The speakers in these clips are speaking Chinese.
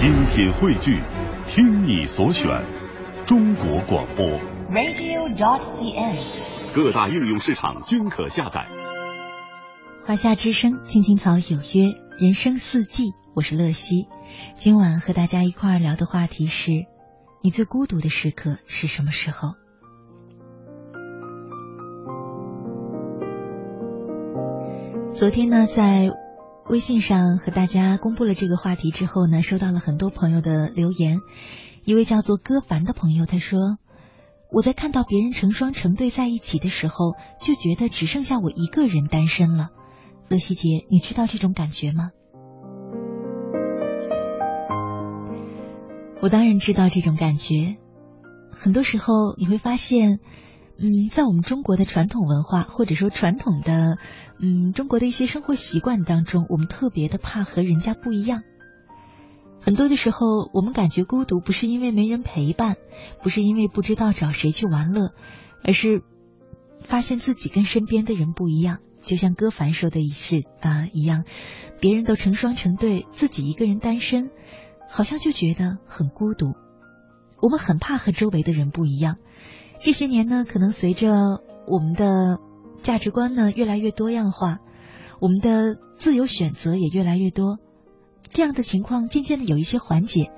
精品汇聚，听你所选，中国广播。radio.dot.cn，。各大应用市场均可下载。华夏之声，青青草有约，人生四季，我是乐西。今晚和大家一块儿聊的话题是：你最孤独的时刻是什么时候？昨天呢，在微信上和大家公布了这个话题之后呢，收到了很多朋友的留言。一位叫做歌凡的朋友他说：“我在看到别人成双成对在一起的时候，就觉得只剩下我一个人单身了。”乐西姐，你知道这种感觉吗？我当然知道这种感觉。很多时候你会发现，嗯，在我们中国的传统文化或者说传统的，嗯，中国的一些生活习惯当中，我们特别的怕和人家不一样。很多的时候，我们感觉孤独，不是因为没人陪伴，不是因为不知道找谁去玩乐，而是发现自己跟身边的人不一样。就像歌凡说的一是啊、一样，别人都成双成对，自己一个人单身，好像就觉得很孤独。我们很怕和周围的人不一样。这些年呢，可能随着我们的价值观呢越来越多样化，我们的自由选择也越来越多，这样的情况渐渐的有一些缓解。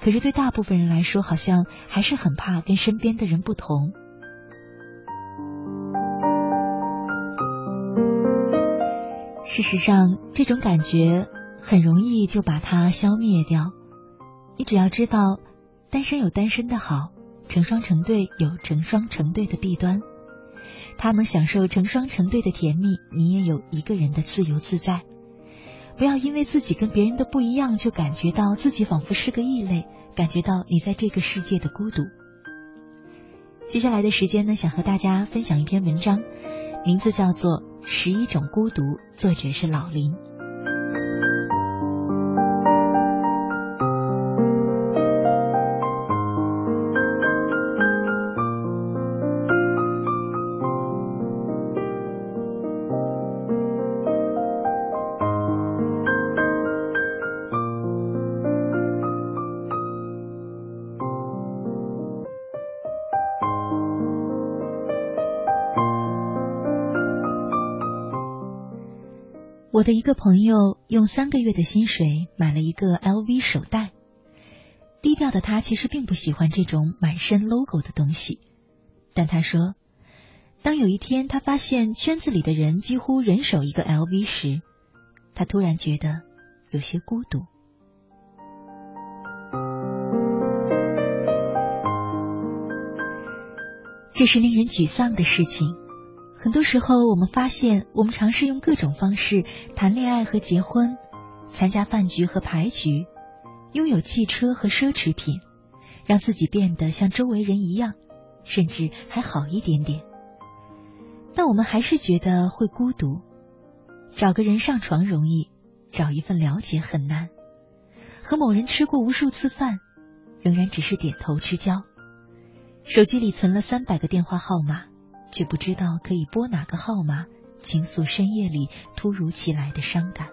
可是对大部分人来说，好像还是很怕跟身边的人不同。事实上，这种感觉很容易就把它消灭掉。你只要知道，单身有单身的好，成双成对有成双成对的弊端。他能享受成双成对的甜蜜，你也有一个人的自由自在。不要因为自己跟别人的不一样，就感觉到自己仿佛是个异类，感觉到你在这个世界的孤独。接下来的时间呢，想和大家分享一篇文章，名字叫做《十一种孤独》，作者是老林。我的一个朋友用三个月的薪水买了一个 LV 手袋。低调的他其实并不喜欢这种满身 logo 的东西，但他说，当有一天他发现圈子里的人几乎人手一个 LV 时，他突然觉得有些孤独。这是令人沮丧的事情。很多时候，我们发现，我们尝试用各种方式谈恋爱和结婚，参加饭局和牌局，拥有汽车和奢侈品，让自己变得像周围人一样，甚至还好一点点。但我们还是觉得会孤独。找个人上床容易，找一份了解很难。和某人吃过无数次饭，仍然只是点头之交。手机里存了三百个电话号码。却不知道可以拨哪个号码倾诉深夜里突如其来的伤感。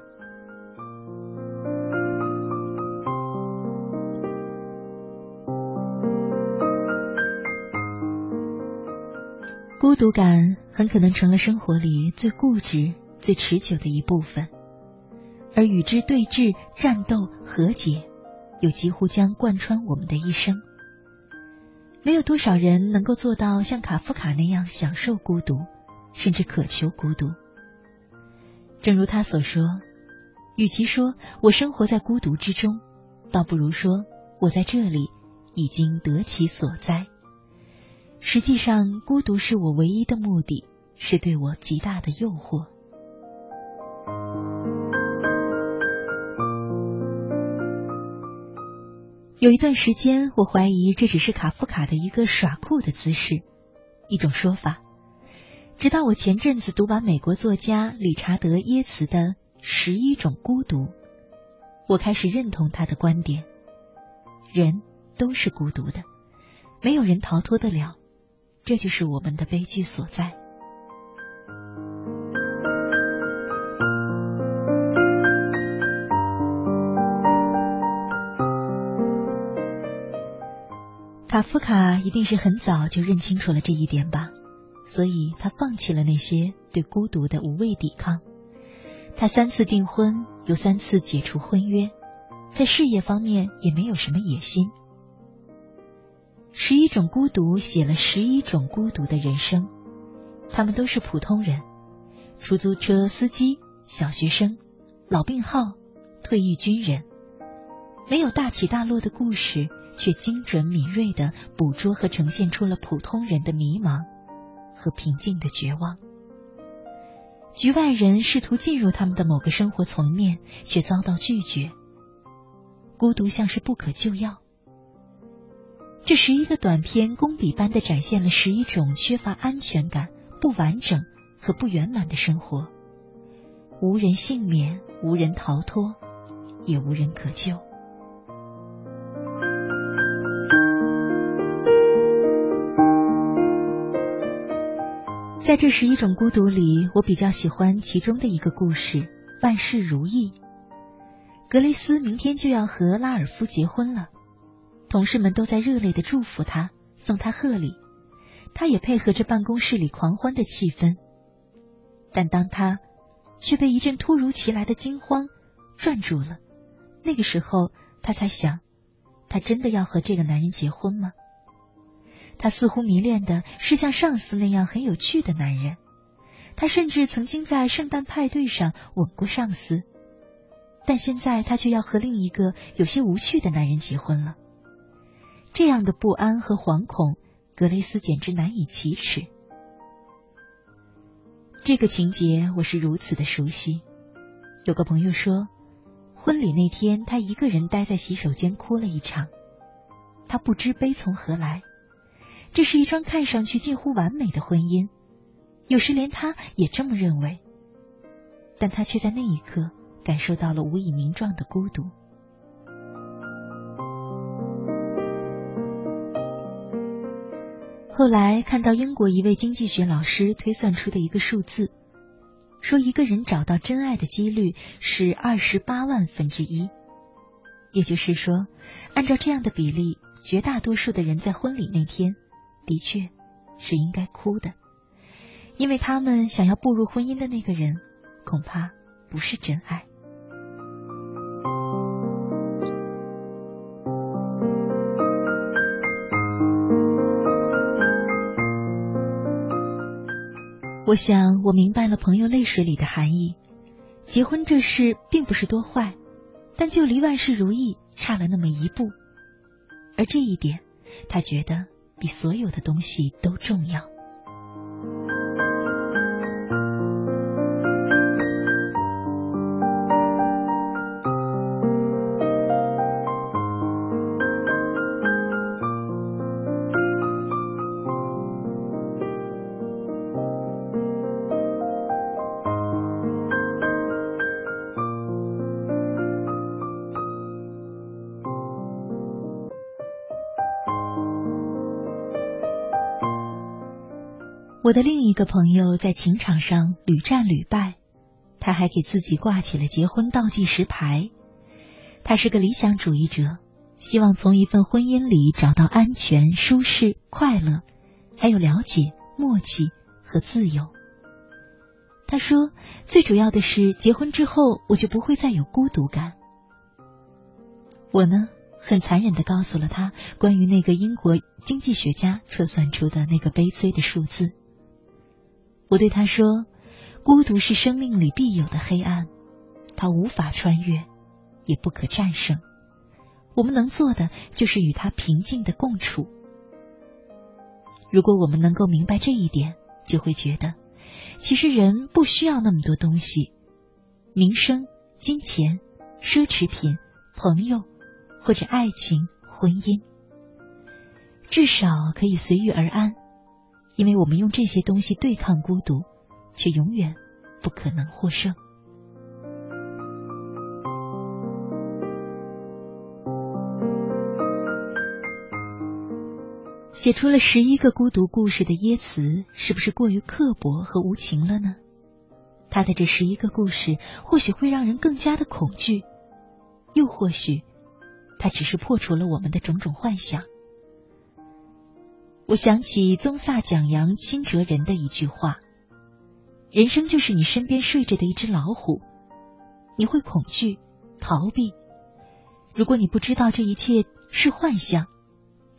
孤独感很可能成了生活里最固执、最持久的一部分，而与之对峙、战斗、和解，又几乎将贯穿我们的一生。没有多少人能够做到像卡夫卡那样享受孤独，甚至渴求孤独。正如他所说，与其说我生活在孤独之中，倒不如说我在这里已经得其所在。实际上，孤独是我唯一的目的，是对我极大的诱惑。有一段时间，我怀疑这只是卡夫卡的一个耍酷的姿势，一种说法。直到我前阵子读完美国作家理查德·耶茨的《十一种孤独》，我开始认同他的观点：人都是孤独的，没有人逃脱得了，这就是我们的悲剧所在。卡夫卡一定是很早就认清楚了这一点吧，所以他放弃了那些对孤独的无谓抵抗。他三次订婚，又三次解除婚约，在事业方面也没有什么野心。十一种孤独写了十一种孤独的人生，他们都是普通人，出租车司机、小学生、老病号、退役军人，没有大起大落的故事，却精准敏锐的捕捉和呈现出了普通人的迷茫和平静的绝望。局外人试图进入他们的某个生活层面，却遭到拒绝。孤独像是不可救药。这十一个短片，工笔般的展现了十一种缺乏安全感、不完整和不圆满的生活，无人幸免，无人逃脱，也无人可救。在这十一种孤独里，我比较喜欢其中的一个故事：万事如意。格雷斯明天就要和拉尔夫结婚了。同事们都在热烈的祝福他，送他贺礼，他也配合着办公室里狂欢的气氛。但当他却被一阵突如其来的惊慌转住了，那个时候他才想，他真的要和这个男人结婚吗？他似乎迷恋的是像上司那样很有趣的男人，他甚至曾经在圣诞派对上吻过上司，但现在他却要和另一个有些无趣的男人结婚了。这样的不安和惶恐，格雷斯简直难以启齿。这个情节我是如此的熟悉。有个朋友说，婚礼那天他一个人待在洗手间哭了一场，他不知悲从何来。这是一桩看上去近乎完美的婚姻，有时连他也这么认为，但他却在那一刻感受到了无以名状的孤独。后来看到英国一位经济学老师推算出的一个数字，说一个人找到真爱的几率是二十八万分之一，也就是说，按照这样的比例，绝大多数的人在婚礼那天的确是应该哭的，因为他们想要步入婚姻的那个人恐怕不是真爱。我想，我明白了朋友泪水里的含义。结婚这事并不是多坏，但就离万事如意差了那么一步，而这一点，他觉得比所有的东西都重要。我的另一个朋友在情场上屡战屡败，他还给自己挂起了结婚倒计时牌。他是个理想主义者，希望从一份婚姻里找到安全、舒适、快乐，还有了解、默契和自由。他说，最主要的是结婚之后我就不会再有孤独感。我呢，很残忍的告诉了他关于那个英国经济学家测算出的那个悲催的数字。我对他说：“孤独是生命里必有的黑暗，它无法穿越，也不可战胜。我们能做的就是与它平静的共处。如果我们能够明白这一点，就会觉得，其实人不需要那么多东西：名声、金钱、奢侈品、朋友，或者爱情、婚姻，至少可以随遇而安。”因为我们用这些东西对抗孤独，却永远不可能获胜。写出了十一个孤独故事的耶茨，是不是过于刻薄和无情了呢？他的这十一个故事，或许会让人更加的恐惧，又或许，他只是破除了我们的种种幻想。我想起宗萨讲扬清哲人的一句话：“人生就是你身边睡着的一只老虎，你会恐惧、逃避。如果你不知道这一切是幻象，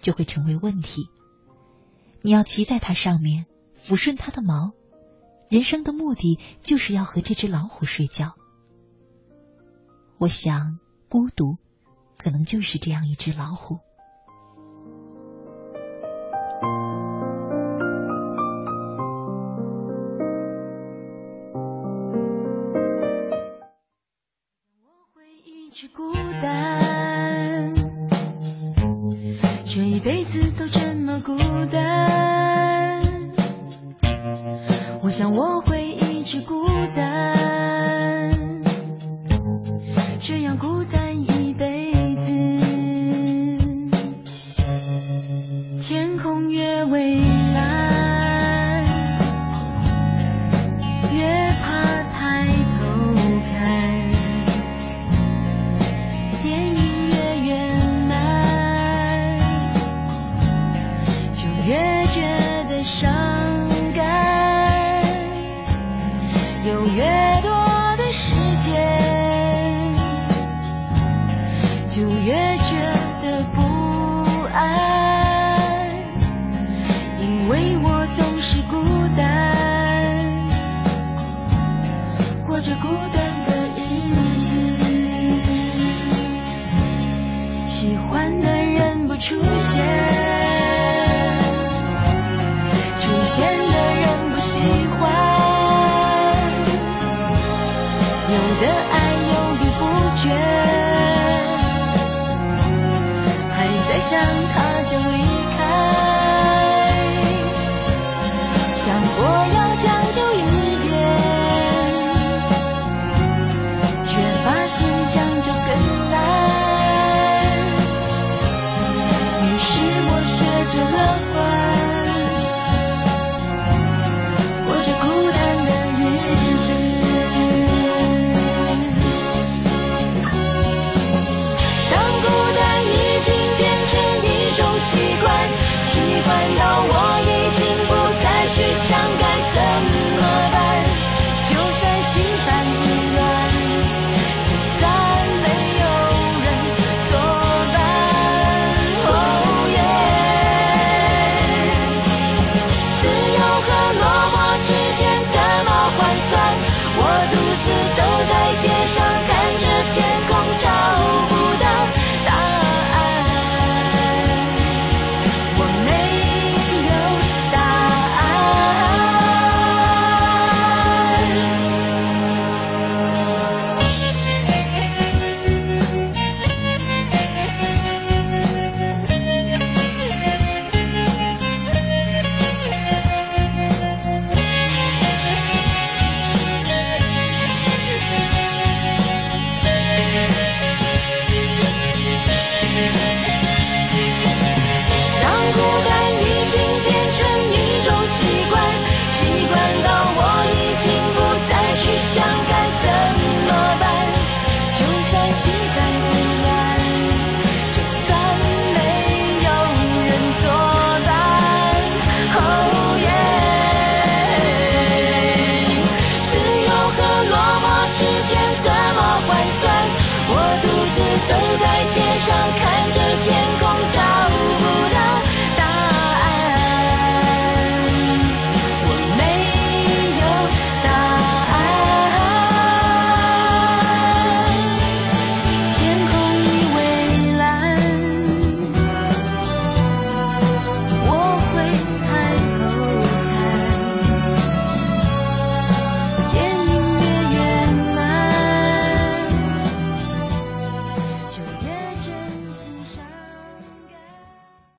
就会成为问题。你要骑在它上面，抚顺它的毛。人生的目的就是要和这只老虎睡觉。我想，孤独可能就是这样一只老虎。” to the.